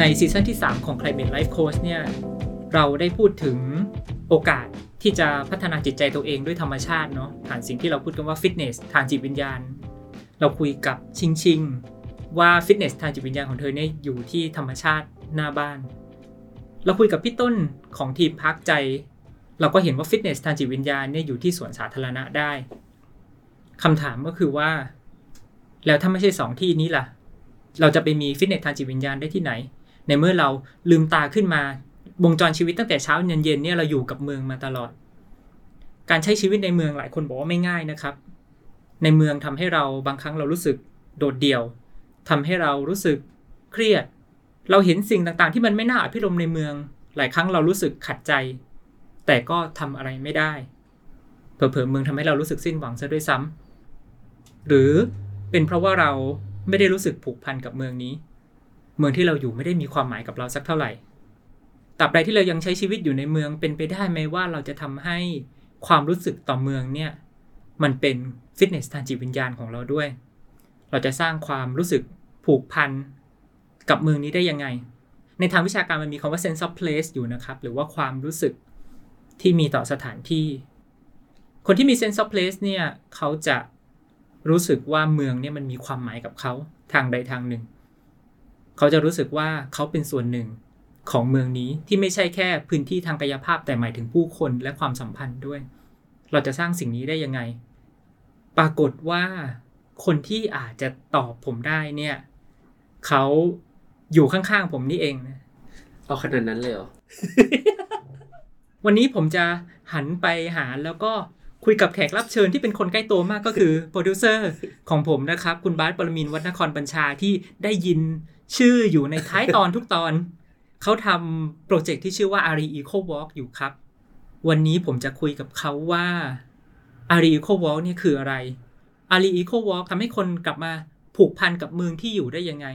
ในซีซั่นที่ 3 ของ Climate Life Coach เนี่ยเราได้พูดถึงโอกาสที่จะพัฒนาจิตใจตัวเองด้วยธรรมชาติเนาะผ่านสิ่งที่เราพูดกันว่าฟิตเนสทางจิตวิญญาณ เราคุยกับชิงชิงว่าฟิตเนสทางจิตวิญญาณของเธอเนี่ยอยู่ที่ธรรมชาติหน้าบ้าน เราคุยกับพี่ต้นของทีมพักใจ เราก็เห็นว่าฟิตเนสทางจิตวิญญาณเนี่ยอยู่ที่สวนสาธารณะได้คำถามก็คือว่า แล้วถ้าไม่ใช่สองที่นี้ล่ะ เราจะไปมีฟิตเนสทางจิตวิญญาณได้ที่ไหน ในเมื่อเราลืมตาขึ้นมาวงจรชีวิตตั้งแต่เช้าเย็นเย็นเนี่ยเราอยู่กับเมืองมาตลอด การใช้ชีวิตในเมืองหลายคนบอกว่าไม่ง่ายนะครับ ในเมืองทำให้เราบางครั้งเรารู้สึกโดดเดี่ยวทำให้เรารู้สึกเครียด เราเห็นสิ่งต่างๆ ที่มันไม่น่าอภิรมในเมือง หลายครั้งเรารู้สึกขัดใจ แต่ก็ทำอะไรไม่ได้เผลอๆเมืองทำให้เรารู้สึกสิ้นหวังซะด้วยซ้ำหรือเป็นเพราะว่าเราไม่ได้รู้สึกผูกพันกับเมืองนี้ เมืองที่เราอยู่ไม่ได้มีความหมายกับเราสักเท่าไหร่ตราบใดที่เรายังใช้ชีวิตอยู่ในเมืองเป็นไปได้ไหมว่าเราจะทำให้ความรู้สึกต่อเมืองเนี่ยมันเป็นฟิตเนสทางจิตวิญญาณของเราด้วย เราจะสร้างความรู้สึกผูกพันกับเมืองนี้ได้ยังไง ในทางวิชาการมันมีคำว่า sense of place อยู่นะครับ หรือว่าความรู้สึกที่มีต่อสถานที่ คนที่มี sense of place เนี่ยเขาจะรู้สึกว่าเมืองเนี่ยมันมีความหมายกับเขาทางใดทางหนึ่ง เขาจะรู้สึกว่าเขาเป็นส่วนหนึ่งของเมืองนี้ที่ไม่ใช่แค่พื้นที่ทางกายภาพแต่หมายถึงผู้คนและความสัมพันธ์ด้วย เราจะสร้างสิ่งนี้ได้ยังไง ปรากฏว่าคนที่อาจจะตอบผมได้เนี่ยเขาอยู่ข้างๆผมนี่เองนะเอาขนาดนั้นเลยเหรอ วันนี้ผมจะหันไปหาแล้วก็คุยกับแขกรับเชิญที่เป็นคนใกล้ตัวมากก็คือโปรดิวเซอร์ของผมนะครับ คุณบาสปรมินวัฒนครบัญชาที่ได้ยิน ชื่ออยู่ในท้ายตอนทุกตอน เขาทำโปรเจกต์ที่ชื่อว่า Ari Eco Walk อยู่ครับ วันนี้ผมจะคุยกับเขาว่า Ari Eco Walk เนี่ยคืออะไร Ari Eco Walk ทำให้คนกลับมาผูกพันกับเมืองที่อยู่ได้ยังไง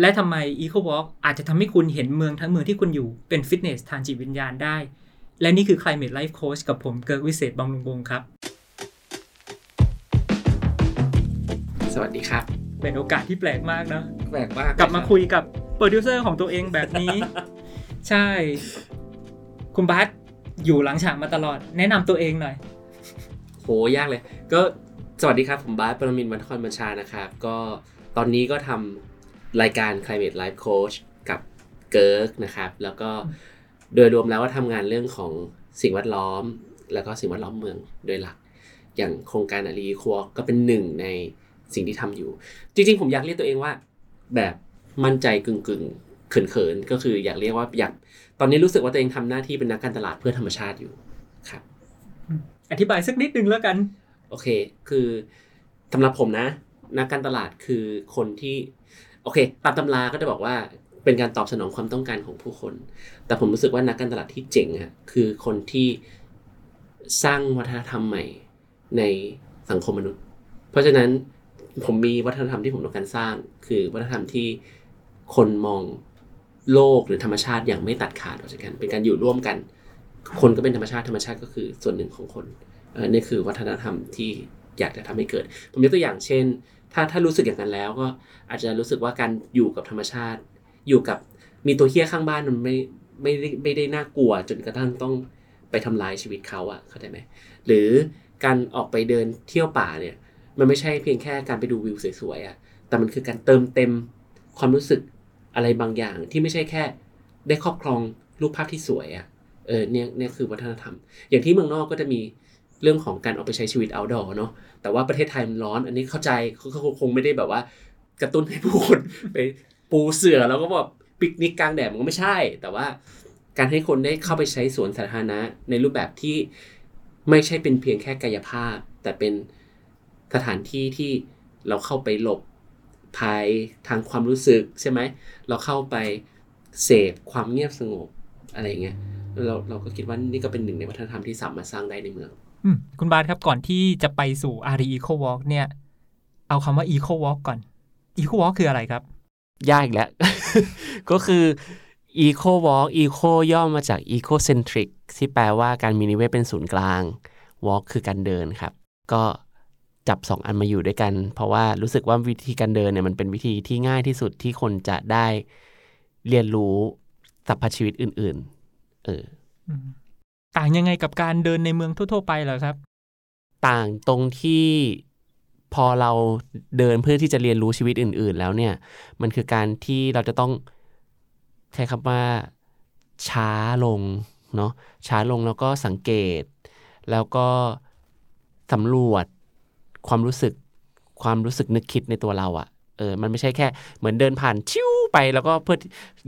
และทำไม Eco Walk อาจจะทำให้คุณเห็นเมืองทั้งเมืองที่คุณอยู่เป็นฟิตเนสทางจิตวิญญาณได้ และนี่คือ Climate Life Coach กับผมเกิร์กวิเศษบำรุงวงครับ สวัสดีครับ เป็นโอกาสที่แปลกมากนะแปลกมากกลับมาคุยกับโปรดิวเซอร์ของตัวเองแบบนี้ ใช่ คุณบาสอยู่หลังฉากมาตลอด แนะนำตัวเองหน่อย โหยากเลย ก็สวัสดีครับ ผมบาสปรมินวัฒนครบัญชานะครับ ก็ตอนนี้ก็ทำรายการ Climate Life Coach กับเกิร์กนะครับ แล้วก็โดยรวมแล้วก็ทำงานเรื่องของสิ่งแวดล้อม แล้วก็สิ่งแวดล้อมเมืองโดยหลัก อย่างโครงการ Ari Eco Walk ก็เป็นหนึ่งใน สิ่งที่ทำอยู่ จริง ๆ ผมอยากเรียกตัวเองว่า แบบมั่นใจกึ่งกึ่งเขินเขินก็คืออยากเรียกว่าอยากตอนนี้รู้สึกว่าตัวเองทำหน้าที่เป็นนักการตลาดเพื่อธรรมชาติอยู่ครับ อธิบายสักนิดนึงแล้วกัน โอเค คือสำหรับผมนะ นักการตลาดคือคนที่โอเค ตามตำราก็จะบอกว่าเป็นการตอบสนองความต้องการของผู้คน แต่ผมรู้สึกว่านักการตลาดที่เจ๋งอะคือคนที่สร้างวัฒนธรรมใหม่ในสังคมมนุษย์ เพราะฉะนั้น ผมมีวัฒนธรรมที่ผมต้องการสร้าง คือวัฒนธรรมที่คนมองโลกหรือธรรมชาติอย่างไม่ตัดขาดออกจากกัน เป็นการอยู่ร่วมกัน คนก็เป็นธรรมชาติธรรมชาติก็คือส่วนหนึ่งของคนเออนี่คือวัฒนธรรมที่อยากจะทำให้เกิด ผมยกตัวอย่างเช่น ถ้าถ้ารู้สึกอย่างนั้นแล้วก็อาจจะรู้สึกว่าการอยู่กับธรรมชาติ อยู่กับมีตัวเฮี้ยข้างบ้านมันไม่ไม่ได้ไม่ได้น่ากลัวจนกระทั่งต้องไปทำลายชีวิตเขาอะเข้าใจไหมหรือการออกไปเดินเที่ยวป่าเนี่ย มันไม่ใช่เพียงแค่การไปดูวิวสวยๆอะแต่มันคือการเติมเต็มความรู้สึกอะไรบางอย่างที่ไม่ใช่แค่ได้ครอบครองรูปภาพที่สวยอะ่ะเออเนี่ยเนี่ยคือวัฒนธรรม อย่างที่เมืองนอกก็จะมีเรื่องของการออกไปใช้ชีวิต outdoor เนาะแต่ว่าประเทศไทยมันร้อน อันนี้เข้าใจเขาคงไม่ได้แบบว่ากระตุ้นให้ผู้คนไปปูเสือแล้วก็แบบปิกนิกกลางแดดมันก็ไม่ใช่ แต่ว่าการให้คนได้เข้าไปใช้สวนสาธารณะในรูปแบบที่ไม่ใช่เป็นเพียงแค่กายภาพ แต่เป็น สถานที่ที่เราเข้าไปหลบภัยทางความรู้สึกใช่ไหม เราเข้าไปเสพความเงียบสงบอะไรเงี้ยเราเราก็คิดว่านี่ก็เป็นหนึ่งในวัฒนธรรมที่สามารถสร้างได้ในเมืองคุณบาสครับก่อนที่จะไปสู่อารี Ecowalk เนี่ย เอาคำว่า Ecowalk ก่อน Ecowalk คืออะไรครับ ยากอีกแล้ว ก็คือ Ecowalk eco ย่อมาจาก ecocentricที่แปลว่าการมีนิเวศเป็นศูนย์กลางวอล์กคือการเดินครับ ก็ จับสองอันมาอยู่ด้วยกัน เพราะว่ารู้สึกว่าวิธีการเดินเนี่ยมันเป็นวิธีที่ง่ายที่สุดที่คนจะได้เรียนรู้สรรพชีวิตอื่น ๆ เอออืมต่างยังไงกับการเดินในเมืองทั่ว ๆ ไปเหรอครับ ต่างตรงที่พอเราเดินเพื่อที่จะเรียนรู้ชีวิตอื่น ๆ แล้วเนี่ย มันคือการที่เราจะต้องใช้คำว่าช้าลงเนาะช้าลงแล้วก็สังเกต แล้วก็สำรวจ ความรู้สึกความรู้สึกนึกคิดในตัวเราอะเออมันไม่ใช่แค่เหมือนเดินผ่านชิวไปแล้วก็เพื่อ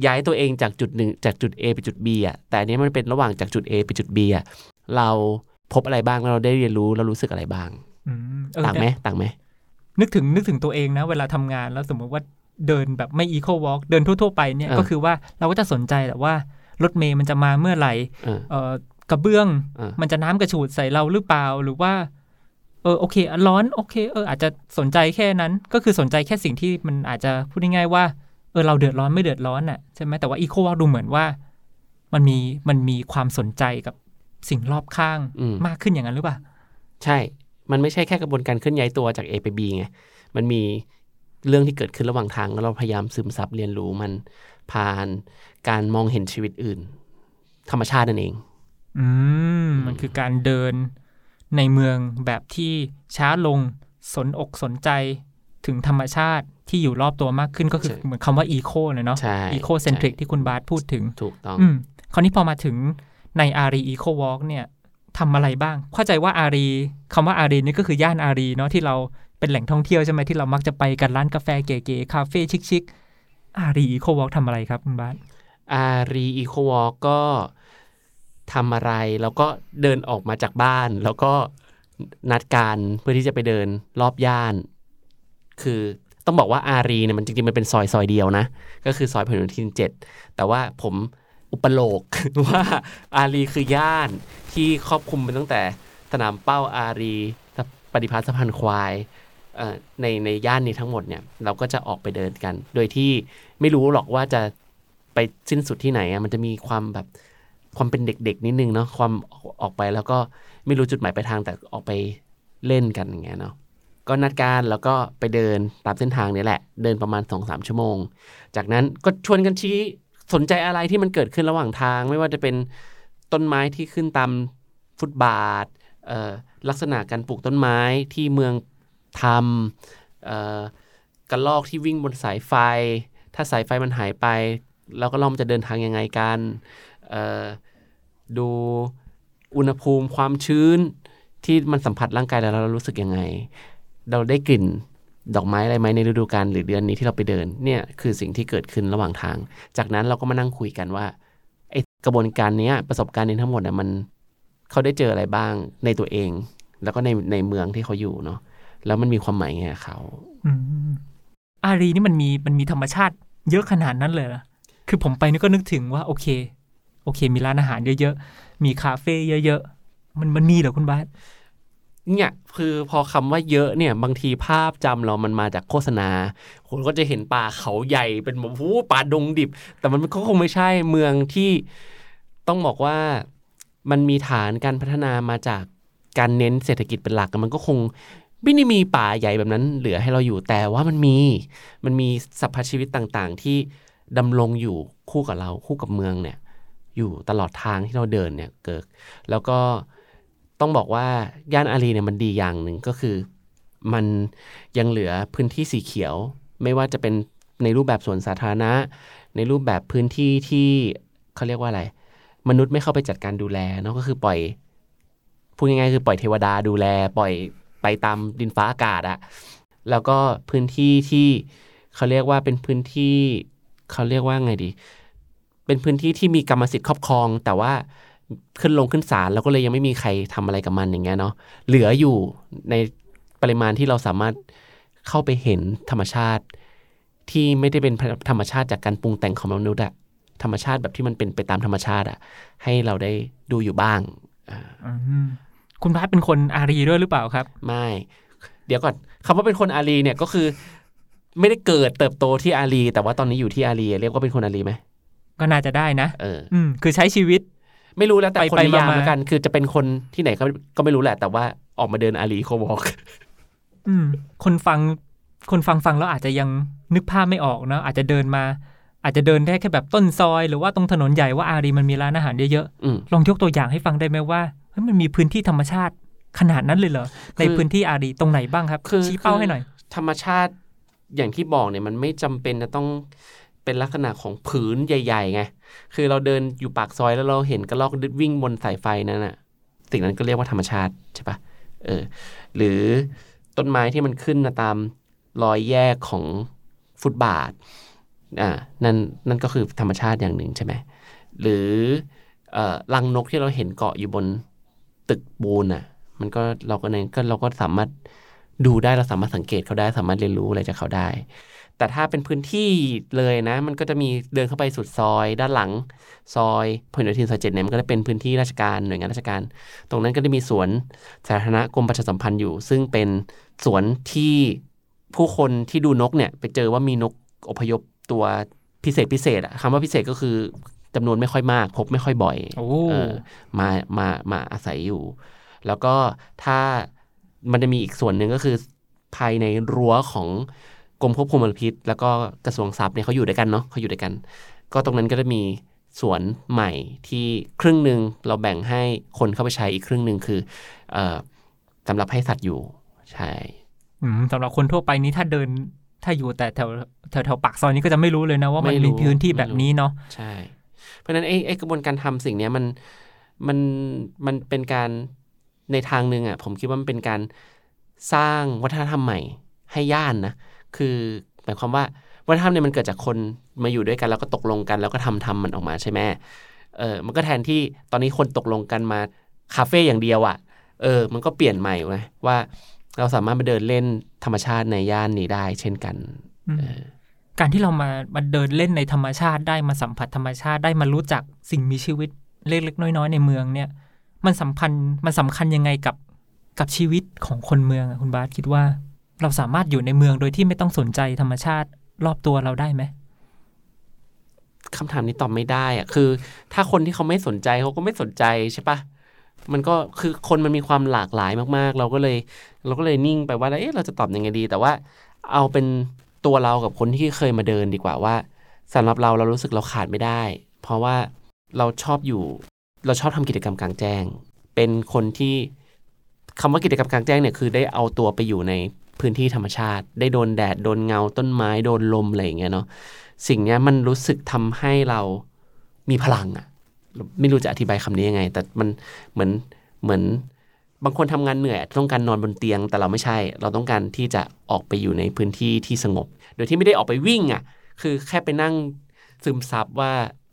ย้ายตัวเองจากจุดหนึ่งจากจุด A ไปจุด B อะแต่อันนี้มันเป็นระหว่างจากจุด A ไปจุด B อะเราพบอะไรบ้างแล้วเราได้เรียนรู้เรารู้สึกอะไรบ้างอืมเออต่างไหมแต่ต่างไหมนึกถึงนึกถึงตัวเองนะ เวลาทำงานแล้วสมมติว่าเดินแบบไม่ eco walk เดินทั่ว ๆ ไปเนี่ยเออก็คือว่าเราก็จะสนใจแหละว่ารถเมย์มันจะมาเมื่อไหร่เออเอ่อกระเบื้องเออมันจะน้ำกระฉูดใส่เราหรือเปล่าหรือว่าเออโอเคอะร้อนโอเคเอออาจจะสนใจแค่นั้น ก็คือสนใจแค่สิ่งที่มันอาจจะพูดง่ายๆว่าเออเราเดือดร้อนไม่เดือดร้อนน่ะใช่ไหมแต่ว่า eco walk ดูเหมือนว่า มันมีมันมีความสนใจกับสิ่งรอบข้างอืมมากขึ้นอย่างนั้นหรือเปล่าใช่ มันไม่ใช่แค่กระบวนการเคลื่อนย้ายตัวจาก A ไป B ไงมันมีเรื่องที่เกิดขึ้นระหว่างทางแล้วเราพยายามซึมซับเรียนรู้มันผ่านการมองเห็นชีวิตอื่น ธรรมชาตินั่นเอง อืมมันคือการเดิน ในเมืองแบบที่ช้าลงสนอกสนใจถึงธรรมชาติที่อยู่รอบตัวมากขึ้นก็คือใช่เหมือนคำว่าอีโคเลยเนาะใช่อีโคเซนทริกใช่ที่คุณบาสพูดถึงถูกต้องอืมคราวนี้พอมาถึงในอารี Ecowalk เนี่ยทำอะไรบ้าง เข้าใจว่าอารีคำว่าอารีนี่ก็คือย่านอารีเนาะที่เราเป็นแหล่งท่องเที่ยวใช่ไหมที่เรามักจะไปกันร้านกาแฟเก๋ๆคาเฟ่ชิคๆอารี Ecowalk ทำอะไรครับคุณบาสอารี Ecowalk ก็ ทำอะไร แล้วก็เดินออกมาจากบ้าน แล้วก็นัดกันเพื่อที่จะไปเดินรอบย่าน คือต้องบอกว่าอารีเนี่ยมันจริงๆมันเป็นซอยซอยเดียวนะ ก็คือซอยพหลโยธินเจ็ดแต่ว่าผมอุปโลกว่าอารีคือย่านที่ครอบคลุมไปตั้งแต่สนามเป้าอารีปฏิพัฒน์สะพานควายในในย่านนี้ทั้งหมดเนี่ยเราก็จะออกไปเดินกัน โดยที่ไม่รู้หรอกว่าจะไปสิ้นสุดที่ไหนอะมันจะมีความแบบ ความเป็นเด็กๆนิดนึงเนาะความออกไปแล้วก็ไม่รู้จุดหมายปลายทางแต่ออกไปเล่นกันอย่างเงี้ยเนาะก็นัดการแล้วก็ไปเดินตามเส้นทางนี้แหละ เดินประมาณ2อสชั่วโมง จากนั้นก็ชวนกันชี้สนใจอะไรที่มันเกิดขึ้นระหว่างทาง ไม่ว่าจะเป็นต้นไม้ที่ขึ้นตามฟุตบาทลักษณะการปลูกต้นไม้ที่เมืองทำกระลอกที่วิ่งบนสายไฟ ถ้าสายไฟมันหายไปแล้วก็เราจะเดินทางยังไงกัน ดูอุณหภูมิความชื้นที่มันสัมผัสร่างกายแล้วเรารู้สึกยังไง เราได้กลิ่นดอกไม้อะไรไหมในฤดูกาลหรือเดือนนี้ที่เราไปเดินเนี่ยคือสิ่งที่เกิดขึ้นระหว่างทาง จากนั้นเราก็มานั่งคุยกันว่าไอกระบวนการนี้ประสบการณ์นี้ทั้งหมดเนี่ยมันเขาได้เจออะไรบ้างในตัวเอง แล้วก็ในในเมืองที่เขาอยู่เนาะแล้วมันมีความหมายไงเขาอารีนี่มันมีมันมีธรรมชาติเยอะขนาดนั้นเลยเหรอคือผมไปนี่ก็นึกถึงว่าโอเค โอเค มีร้านอาหารเยอะๆ มีคาเฟ่เยอะๆ มันมันมีเหรอคุณบาสเนี่ยคือพอคำว่าเยอะเนี่ยบางทีภาพจำเรามันมาจากโฆษณาคนก็จะเห็นป่าเขาใหญ่เป็นแบบโอ้โหป่าดงดิบ แต่มันก็คงไม่ใช่เมืองที่ต้องบอกว่ามันมีฐานการพัฒนามาจากการเน้นเศรษฐกิจเป็นหลักมันก็คงไม่ได้มีป่าใหญ่แบบนั้น เหลือให้เราอยู่แต่ว่ามันมีมันมีสรรพชีวิตต่างๆ ที่ดำรงอยู่คู่กับเราคู่กับเมืองเนี่ย อยู่ตลอดทางที่เราเดินเนี่ยเกิด แล้วก็ต้องบอกว่าย่านอารีเนี่ยมันดีอย่างหนึ่งก็คือ มันยังเหลือพื้นที่สีเขียว ไม่ว่าจะเป็นในรูปแบบสวนสาธารณะ ในรูปแบบพื้นที่ที่เขาเรียกว่าอะไร มนุษย์ไม่เข้าไปจัดการดูแลเนาะก็คือปล่อยพูดง่ายๆคือปล่อยเทวดาดูแล ปล่อยไปตามดินฟ้าอากาศอะแล้วก็พื้นที่ที่เขาเรียกว่าเป็นพื้นที่เขาเรียกว่าไงดี เป็นพื้นที่ที่มีกรรมสิทธิ์ครอบครอง แต่ว่าขึ้นลงขึ้นศาลแล้วก็เลยยังไม่มีใครทำอะไรกับมันอย่างเงี้ยเนาะเหลืออยู่ในปริมาณที่เราสามารถเข้าไปเห็นธรรมชาติ ที่ไม่ได้เป็นธรรมชาติจากการปรุงแต่งของมนุษย์อะธรรมชาติแบบที่มันเป็นไปตามธรรมชาติอะให้เราได้ดูอยู่บ้างอ่าอืมคุณบาสเป็นคนอารีด้วยหรือเปล่าครับ ไม่ เดี๋ยวก่อนคำว่าเป็นคนอารีเนี่ยก็คือ ไม่ได้เกิดเติบโตที่อารีแต่ว่าตอนนี้อยู่ที่อารีเรียกว่าเป็นคนอารีไหม ก็น่าจะได้นะเอออืมคือใช้ชีวิต ไม่รู้แล้วแต่ไปคนไปนิยามมาๆแล้วกัน คือจะเป็นคนที่ไหนก็ก็ไม่รู้แหละ แต่ว่าออกมาเดินอารี Ecowalk อืมคนฟังคนฟังฟังแล้วอาจจะยังนึกภาพไม่ออกเนอะอาจจะเดินมา อาจจะเดินได้แค่แบบต้นซอย หรือว่าตรงถนนใหญ่ว่าอารีมันมีร้านอาหารเยอะอืมๆลองยกตัวอย่างให้ฟังได้ไหมว่าเฮ้ยมันมีพื้นที่ธรรมชาติขนาดนั้นเลยเหรอในพื้นที่อารีตรงไหนบ้างครับคือชี้เป้าให้หน่อย ธรรมชาติอย่างที่บอกเนี่ยมันไม่จำเป็นจะต้อง เป็นลักษณะของผืนใหญ่ๆไงคือเราเดินอยู่ปากซอยแล้วเราเห็นกระรอกวิ่งบนสายไฟนั่นน่ะสิ่งนั้นก็เรียกว่าธรรมชาติใช่ปะเออหรือต้นไม้ที่มันขึ้นมาตามรอยแยกของฟุตบาทอ่านั่นนั่นก็คือธรรมชาติอย่างหนึ่งใช่ไหมหรือเอ่อรังนกที่เราเห็นเกาะอยู่บนตึกปูนอะ มันก็เราก็เนี่ยก็เราก็สามารถ ดูได้เราสามารถสังเกตเขาได้สามารถเรียนรู้อะไรจากเขาได้ แต่ถ้าเป็นพื้นที่เลยนะ มันก็จะมีเดินเข้าไปสุดซอย ด้านหลังซอยพหลโยธินซอยเจ็ดเนี่ยมันก็จะเป็นพื้นที่ราชการหน่วยงานราชการ ตรงนั้นก็จะมีสวนสาธารณะกรมประชาสัมพันธ์อยู่ ซึ่งเป็นสวนที่ผู้คนที่ดูนกเนี่ยไปเจอว่ามีนกอพยพตัวพิเศษพิเศษอะคำว่าพิเศษก็คือจำนวนไม่ค่อยมาก พบไม่ค่อยบ่อยโอ้เออมามามาอาศัยอยู่ แล้วก็ถ้า มันจะมีอีกส่วนหนึ่งก็คือภายในรั้วของกรมควบคุมมลพิษ แล้วก็กระทรวงทรัพย์เนี่ยเขาอยู่ด้วยกันเนาะเขาอยู่ด้วยกัน ก็ตรงนั้นก็จะมีสวนใหม่ที่ครึ่งหนึ่งเราแบ่งให้คนเข้าไปใช้อีกครึ่งหนึ่งคือเอ่อสำหรับให้สัตว์อยู่ใช่อืมสำหรับคนทั่วไปนี้ถ้าเดินถ้าอยู่แต่แถวแถวแถวปากซอยนี้ก็จะไม่รู้เลยนะว่ามันไม่รู้มีพื้นที่แบบนี้เนาะใช่ เพราะฉะนั้นไอ้ไอ้กระบวนการทำสิ่งเนี้ยมันมันมันเป็นการ ในทางหนึ่งอะผมคิดว่ามันเป็นการสร้างวัฒนธรรมใหม่ให้ย่านนะ คือหมายความว่าวัฒนธรรมเนี่ยมันเกิดจากคนมาอยู่ด้วยกันแล้วก็ตกลงกัน แล้วก็ทำทำมันออกมาใช่ไหมเออมันก็แทนที่ตอนนี้คนตกลงกันมาคาเฟ่อย่างเดียวอะ เออ มันก็เปลี่ยนใหม่ไงว่าเราสามารถมาเดินเล่นธรรมชาติในย่านนี้ได้ เช่นกันอืมเออการที่เรามามาเดินเล่นในธรรมชาติได้มาสัมผัสธรรมชาติได้มารู้จักสิ่งมีชีวิตเล็กๆน้อย ๆ ในเมืองเนี่ย มันสัมพันธ์มันสำคัญยังไงกับกับชีวิตของคนเมืองคุณบาสคิดว่า เราสามารถอยู่ในเมืองโดยที่ไม่ต้องสนใจธรรมชาติรอบตัวเราได้ไหมคำถามนี้ตอบไม่ได้อะคือ ถ้าคนที่เขาไม่สนใจเขาก็ไม่สนใจใช่ปะมันก็คือคนมันมีความหลากหลายมากๆ เราก็เลย เราก็เลยนิ่งไปว่าเอ๊ะเราจะตอบยังไงดี แต่ว่าเอาเป็นตัวเรากับคนที่เคยมาเดินดีกว่าว่าสำหรับเราเรารู้สึกเราขาดไม่ได้ เพราะว่าเราชอบอยู่ เราชอบทำกิจกรรมกลางแจ้ง เป็นคนที่คำว่ากิจกรรมกลางแจ้งเนี่ยคือได้เอาตัวไปอยู่ในพื้นที่ธรรมชาติ ได้โดนแดด โดนเงาต้นไม้ โดนลมอะไรอย่างเงี้ยเนาะสิ่งเนี้ยมันรู้สึกทำให้เรามีพลังอะไม่รู้จะอธิบายคำนี้ยังไง แต่มันเหมือนเหมือนบางคนทำงานเหนื่อยต้องการนอนบนเตียง แต่เราไม่ใช่ เราต้องการที่จะออกไปอยู่ในพื้นที่ที่สงบ โดยที่ไม่ได้ออกไปวิ่งอะ คือแค่ไปนั่งซึมซับว่า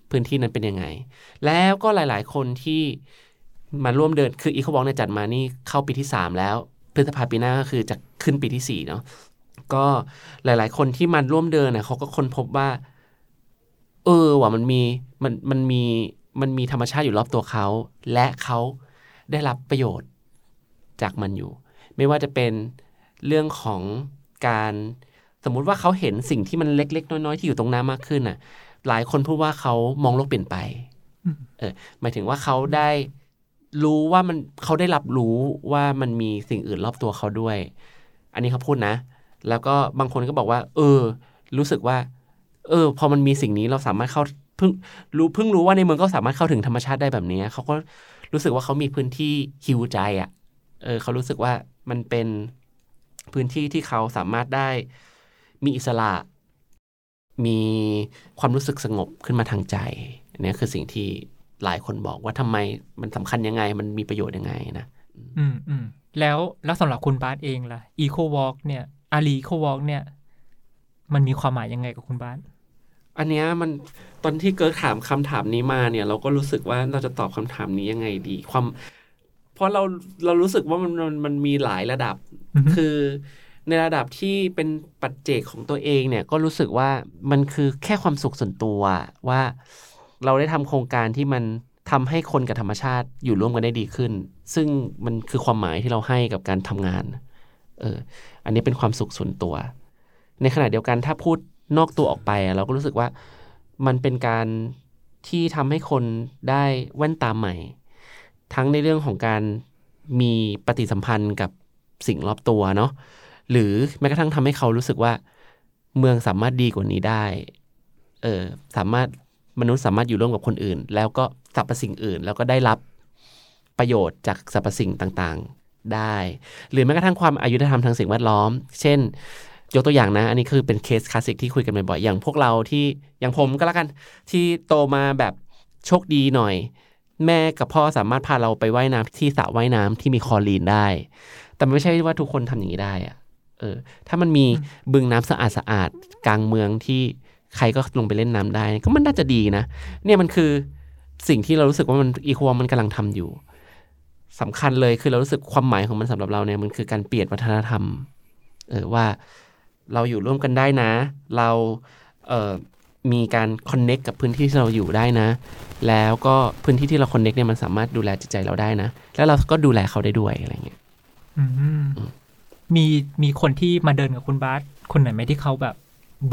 พื้นที่นั้นเป็นยังไง แล้วก็หลาย ๆ คนที่มาร่วมเดินคืออีโคบอกเนี่ยจัดมานี่เข้าปีที่สามแล้วพฤษภาปีหน้าก็คือจะขึ้นปีที่สี่เนาะก็หลาย ๆ คนที่มาร่วมเดินน่ะเขาก็ค้นพบว่า เออว่ามันมีมันมันมีมันมีธรรมชาติอยู่รอบตัวเขา และเขาได้รับประโยชน์จากมันอยู่ ไม่ว่าจะเป็นเรื่องของการสมมุติว่าเขาเห็นสิ่งที่มันเล็ก ๆ น้อย ๆ ที่อยู่ตรงหน้ามากขึ้นน่ะ หลายคนพูดว่าเขามองโลกเปลี่ยนไปอืมเออหมายถึงว่าเขาได้รู้ว่ามันเขาได้รับรู้ว่ามันมีสิ่งอื่นรอบตัวเขาด้วย อันนี้เขาพูดนะ แล้วก็บางคนก็บอกว่า เออ รู้สึกว่า เออ พอมันมีสิ่งนี้เราสามารถเข้าเพิ่งรู้เพิ่งรู้ว่าในเมืองก็สามารถเข้าถึงธรรมชาติได้แบบนี้เขาก็รู้สึกว่าเขามีพื้นที่ฮิวใจอะ่ะ เออเขารู้สึกว่ามันเป็นพื้นที่ที่เขาสามารถได้มีอิสระ มีความรู้สึกสงบขึ้นมาทางใจอันนี้คือสิ่งที่หลายคนบอกว่าทำไมมันสำคัญยังไง มันมีประโยชน์ยังไงนะ อืมอืมแล้วแล้วสำหรับคุณบาสเองล่ะ Eco Walk เนี่ยอารี Eco Walk เนี่ย มันมีความหมายยังไงกับคุณบาสอันเนี้ยมันตอนที่เกิดถามคำถามนี้มาเนี่ย เราก็รู้สึกว่าเราจะตอบคำถามนี้ยังไงดี ความ เพราะเราเรารู้สึกว่ามันมันมันมีหลายระดับอือฮึคือ ในระดับที่เป็นปัจเจกของตัวเองเนี่ยก็รู้สึกว่ามันคือแค่ความสุขส่วนตัวว่าเราได้ทำโครงการที่มันทำให้คนกับธรรมชาติอยู่ร่วมกันได้ดีขึ้น ซึ่งมันคือความหมายที่เราให้กับการทำงานเอออันนี้เป็นความสุขส่วนตัว ในขณะเดียวกันถ้าพูดนอกตัวออกไป เราก็รู้สึกว่ามันเป็นการที่ทำให้คนได้แว่นตาใหม่ ทั้งในเรื่องของการมีปฏิสัมพันธ์กับสิ่งรอบตัวเนาะ หรือแม้กระทั่งทำให้เขารู้สึกว่า เมืองสามารถดีกว่านี้ได้ เออสามารถมนุษย์สามารถอยู่ร่วมกับคนอื่น แล้วก็สรรพสิ่งอื่น แล้วก็ได้รับประโยชน์จากสรรพสิ่งต่างๆได้ หรือแม้กระทั่งความอายุธรรมทางสิ่งแวดล้อม เช่น ยกตัวอย่างนะ อันนี้คือเป็นเคสคลาสสิกที่คุยกันบ่อยๆอย่างพวกเราที่อย่างผมก็แล้วกันที่โตมาแบบโชคดีหน่อย แม่กับพ่อสามารถพาเราไปไว่ายน้ำที่สระว่ายน้ำที่มีคลอรีนได้ แต่ไม่ใช่ว่าทุกคนทำอย่างนี้ได้อะ เออ ถ้ามันมีบึงน้ำสะอาดสะอาดๆกลางเมืองที่ใครก็ลงไปเล่นน้ำได้ ก็มันน่าจะดีนะ เนี่ยมันคือสิ่งที่เรารู้สึกว่ามันอีควอมันกำลังทำอยู่สำคัญเลยคือเรารู้สึกความหมายของมันสำหรับเราเนี่ยมันคือการเปลี่ยนวัฒนธรรม เออว่าเราอยู่ร่วมกันได้นะ เราเอ่อมีการคอนเน็กกับพื้นที่ที่เราอยู่ได้นะ แล้วก็พื้นที่ที่เราคอนเน็กเนี่ยมันสามารถดูแลจิตใจเราได้นะ แล้วเราก็ดูแลเขาได้ด้วยอะไรเงี้ยอืม มีมีคนที่มาเดินกับคุณบาสคนไหนไหมที่เขาแบบ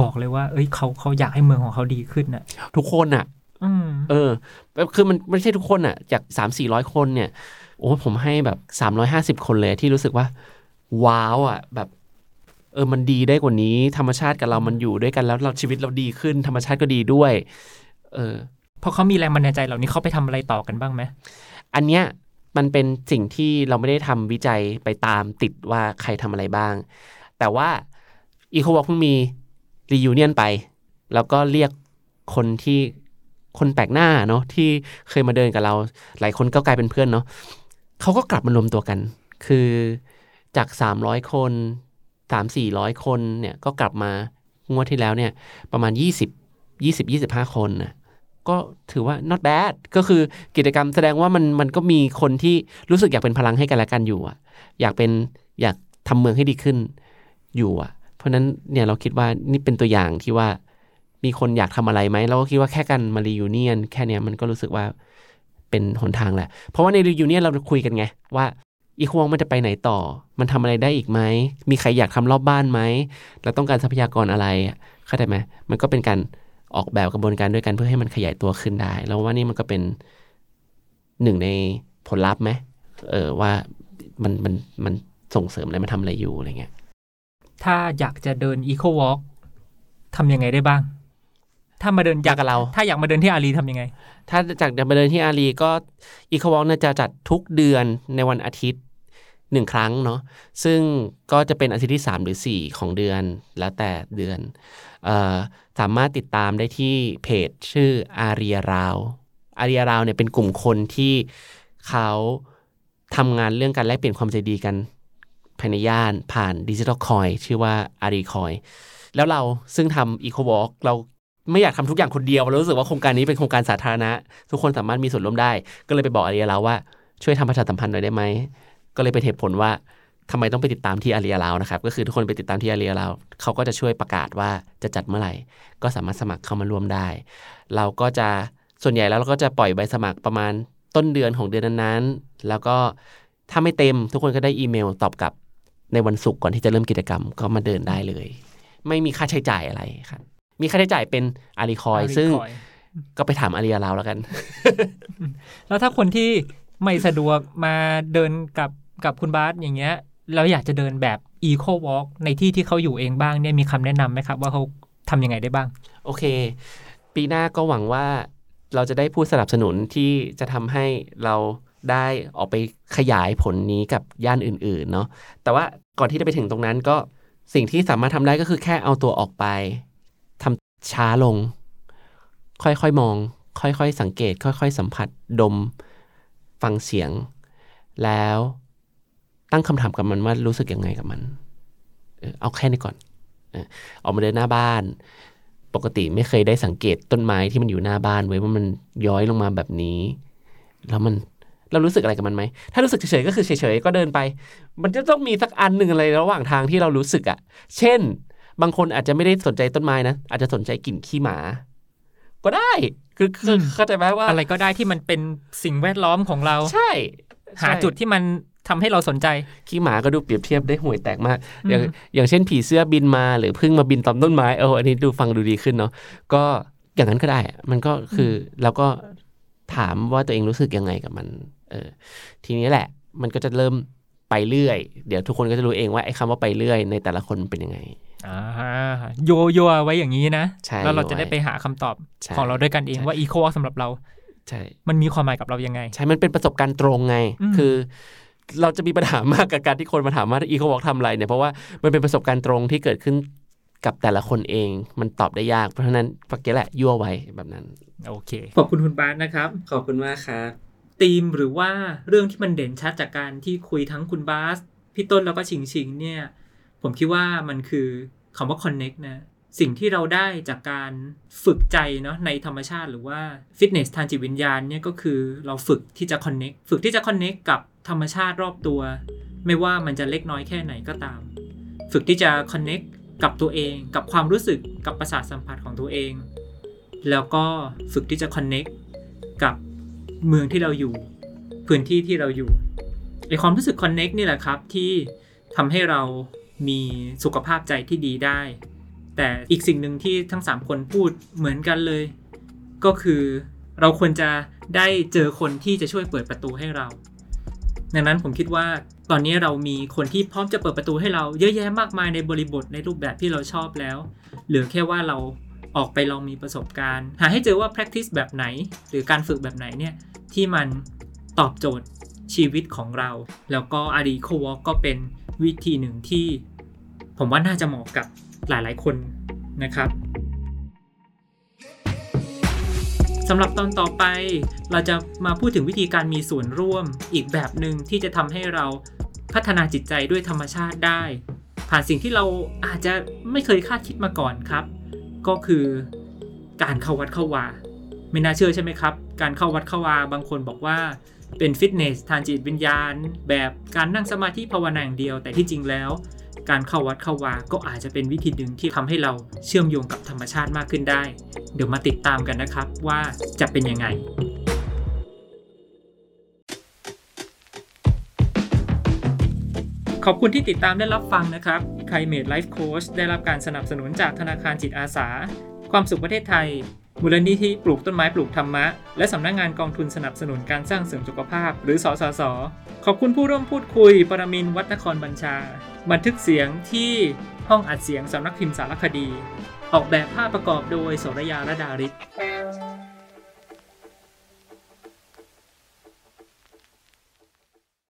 บอกเลยว่า เอ้ยเขาเขาอยากให้เมืองของเขาดีขึ้นน่ะ ทุกคนอะอืมเออแบบคือมันไม่ใช่ทุกคนอะ จากสามสี่ร้อยคนเนี่ย โอ้ผมให้แบบสามร้อยห้าสิบคนเลยที่รู้สึกว่า ว้าวอะ แบบ เออมันดีได้กว่านี้ ธรรมชาติกับเรามันอยู่ด้วยกันแล้วเราชีวิตเราดีขึ้น ธรรมชาติก็ดีด้วย เออพอเขามีแรงบันดาลใจเหล่านี้เขาไปทำอะไรต่อกันบ้างไหมอันเนี้ย มันเป็นสิ่งที่เราไม่ได้ทำวิจัยไปตามติดว่าใครทำอะไรบ้าง แต่ว่าอีโควอลเพิ่งมีรียูเนียนไป แล้วก็เรียกคนที่คนแปลกหน้าเนาะที่เคยมาเดินกับเรา หลายคนก็กลายเป็นเพื่อนเนาะเขาก็กลับมารวมตัวกัน คือจาก 300 คนสามสี่ร้อยคนเนี่ยก็กลับมางวดที่แล้วเนี่ยประมาณ 20 20 25 คนนะ ก็ถือว่า not bad ก็คือกิจกรรมแสดงว่ามันมันก็มีคนที่รู้สึกอยากเป็นพลังให้กันและกันอยู่อะอยากเป็นอยากทำเมืองให้ดีขึ้นอยู่อะเพราะฉะนั้นเนี่ยเราคิดว่านี่เป็นตัวอย่างที่ว่ามีคนอยากทำอะไรไหมเราก็คิดว่าแค่กันมา reunion แค่เนี้ยมันก็รู้สึกว่าเป็นหนทางแหละ เพราะว่าใน reunion เราคุยกันไงว่า Ecowalk มันจะไปไหนต่อ มันทำอะไรได้อีกไหม มีใครอยากทำรอบบ้านไหม เราต้องการทรัพยากรอะไรเข้าใจไหม มันก็เป็นการ ออกแบบกระบวนการด้วยกันเพื่อให้มันขยายตัวขึ้นได้ แล้วว่านี่มันก็เป็นหนึ่งในผลลัพธ์ไหมเออว่ามันมันมันส่งเสริมอะไรมาทำอะไรอยู่อะไรเงี้ยถ้าอยากจะเดิน Ecowalk ทำยังไงได้บ้าง ถ้ามาเดินอยากกับเรา ถ้าอยากมาเดินที่อารีทำยังไง ถ้าจากเดินไปเดินที่อารีก็ Ecowalk เนี่ยจะจัดทุกเดือนในวันอาทิตย์ หนึ่งครั้งเนาะซึ่งก็จะเป็นอาทิตย์ที่ 3 หรือ 4 ของเดือนแล้วแต่เดือนออสามารถติดตามได้ที่เพจชื่ออารียราวอารียราวเนี่ยเป็นกลุ่มคนที่เขาทำงานเรื่องการแลกเปลี่ยนความใจดีกันภายในย่านผ่าน digital coin ชื่อว่าอารี coin แล้วเราซึ่งทำ Ecowalk เราไม่อยากทำทุกอย่างคนเดียวเรารู้สึกว่าโครงการนี้เป็นโครงการสาธารณะ ทุกคนสามารถมีส่วนร่วมได้ ก็เลยไปบอกอารียราวว่าช่วยทำประชาสัมพันธ์หน่อยได้ไหม ก็เลยเป็นเหตุผลว่าทำไมต้องไปติดตามที่อารียลาวนะครับ ก็คือทุกคนไปติดตามที่อารียลาวเขาก็จะช่วยประกาศว่าจะจัดเมื่อไหร่ ก็สามารถสมัครเข้ามาร่วมได้ เราก็จะส่วนใหญ่แล้วเราก็จะปล่อยใบสมัครประมาณต้นเดือนของเดือนนั้นๆ แล้วก็ถ้าไม่เต็มทุกคนก็ได้อีเมลตอบกลับในวันศุกร์ก่อนที่จะเริ่มกิจกรรมก็มาเดินได้เลย ไม่มีค่าใช้จ่ายอะไรครับมีค่าใช้จ่ายเป็นอารีคอย ซึ่ง Coin ก็ไปถามอารียลาวแล้วกัน แล้วถ้าคนที่ไม่สะดวกมาเดินกับ กับคุณบาสอย่างเงี้ย เราอยากจะเดินแบบอีโควอล์ในที่ที่เขาอยู่เองบ้างเนี่ยมีคำแนะนำไหมครับ ว่าเขาทำยังไงได้บ้าง โอเค ปีหน้าก็หวังว่าเราจะได้ผู้สนับสนุนที่จะทำให้เราได้ออกไปขยายผลนี้กับย่านอื่น ๆ เนาะแต่ว่าก่อนที่จะไปถึงตรงนั้นก็สิ่งที่สามารถทำได้ก็คือแค่เอาตัวออกไปทำช้าลง ค่อยๆมอง ค่อยๆ สังเกต ค่อย ๆ สัมผัสดม ฟังเสียง แล้ว ตั้งคำถามกับมันว่ารู้สึกยังไงกับมัน เออเอาแค่นี้ก่อนเออออกมาเดินหน้าบ้าน ปกติไม่เคยได้สังเกตต้นไม้ที่มันอยู่หน้าบ้านไว้ว่ามันย้อยลงมาแบบนี้ แล้วมันเรารู้สึกอะไรกับมันไหม ถ้ารู้สึกเฉยๆก็คือเฉยๆก็เดินไป มันจะต้องมีสักอันหนึ่งอะไรระหว่างทางที่เรารู้สึกอะ่ะ เช่น บางคนอาจจะไม่ได้สนใจต้นไม้นะ อาจจะสนใจกลิ่นขี้หมา ก็ได้ คือคือมเข้าใจไหมว่า อะไรก็ได้ที่มันเป็นสิ่งแวดล้อมของเรา ใช่ หาใช่จุดที่มัน ทำให้เราสนใจ ขี้หมาก็ดูเปรียบเทียบได้ห่วยแตกมาก อย่างอืมอย่างเช่นผีเสื้อบินมาหรือพึ่งมาบินตอมต้นไม้เอออันนี้ดูฟังดูดีขึ้นเนาะก็อย่างนั้นก็ได้อะมันก็คือแล้วก็ถามว่าตัวเองรู้สึกยังไงกับมัน เออ ทีนี้แหละ มันก็จะเริ่มไปเรื่อย เดี๋ยวทุกคนก็จะรู้เองว่าไอ้คำว่าไปเรื่อยในแต่ละคนเป็นยังไงอ่าโยโย่ไว้อย่างนี้นะใช่แล้วเราจะโยไว้ได้ไปหาคำตอบใช่ของเราด้วยกันเองใช่ว่าอีโควอสำหรับเรา ใช่ มันมีความหมายกับเรายังไง ใช่ มันเป็นประสบการณ์ตรงไงอืมคือ เราจะมีปัญหามากกับการที่คนมาถามว่าอีโควอล์กทำอะไรเนี่ยเพราะว่ามันเป็นประสบการณ์ตรงที่เกิดขึ้นกับแต่ละคนเองมันตอบได้ยาก เพราะฉะนั้นปักเกแหละยั่วไว้แบบนั้น โอเค ขอบคุณคุณบาสนะครับ ขอบคุณมากครับธีมหรือว่าเรื่องที่มันเด่นชัดจากการที่คุยทั้งคุณบาสพี่ต้นแล้วก็ชิงชิงเนี่ย ผมคิดว่ามันคือคำว่า connect นะสิ่งที่เราได้จากการฝึกใจเนาะในธรรมชาติหรือว่าฟิตเนสทางจิตวิญญาณเนี่ยก็คือเราฝึกที่จะ connect ฝึกที่จะ connect กับ ธรรมชาติรอบตัว ไม่ว่ามันจะเล็กน้อยแค่ไหนก็ตาม ฝึกที่จะ connect กับตัวเอง กับความรู้สึกกับประสาทสัมผัสของตัวเอง แล้วก็ฝึกที่จะ connect กับเมืองที่เราอยู่ พื้นที่ที่เราอยู่ไอความรู้สึก connect นี่แหละครับที่ทำให้เรามีสุขภาพใจที่ดีได้ แต่อีกสิ่งหนึ่งที่ทั้ง 3 คนพูดเหมือนกันเลย ก็คือเราควรจะได้เจอคนที่จะช่วยเปิดประตูให้เรา ดังนั้นผมคิดว่าตอนนี้เรามีคนที่พร้อมจะเปิดประตูให้เราเยอะแยะมากมายในบริบทในรูปแบบที่เราชอบแล้ว เหลือแค่ว่าเราออกไปลองมีประสบการณ์ หาให้เจอว่า practice แบบไหน หรือการฝึกแบบไหนเนี่ยที่มันตอบโจทย์ชีวิตของเรา แล้วก็ r d c o Walk ก็เป็นวิธีหนึ่งที่ ผมว่าน่าจะเหมาะกับหลายๆคนนะครับำหรับตอนต่อไปเราจะมาพูดถึงวิธีการมีส่วนร่วม อีกแบบหนึ่งที่จะทำให้เราพัฒนาจิตใจด้วยธรรมชาติได้ ผ่านสิ่งที่เราอาจจะไม่เคยคาดคิดมาก่อนครับ ก็คือการเข้าวัดเข้าวาไม่น่าเชื่อใช่ไหมครับ การเข้าวัดเข้าวาบางคนบอกว่าเป็นฟิตเนสทางจิตวิญญาณ แบบการนั่งสมาธิภาวนาอย่างเดียว แต่ที่จริงแล้ว การเข้าวัดเข้าวาก็อาจจะเป็นวิธีหนึ่งที่ทำให้เราเชื่อมโยงกับธรรมชาติมากขึ้นได้ เดี๋ยวมาติดตามกันนะครับว่าจะเป็นยังไงขอบคุณที่ติดตามและรับฟังนะครับ c l i m a t e Life Coach ได้รับการสนับสนุนจากธนาคารจิตอาสา ความสุขประเทศไทย มูลนิธิปลูกต้นไม้ปลูกธรรมะ และสำนักงงานกองทุนสนับสนุนการสร้างเสริมสุขภาพ หรือสสส ขอบคุณผู้ร่วมพูดคุย ปรมินวัฒนครบัญชา บันทึกเสียงที่ห้องอัดเสียงสำนักพิมพ์สารคดี ออกแบบภาพประกอบโดยโสรยาระดาริศ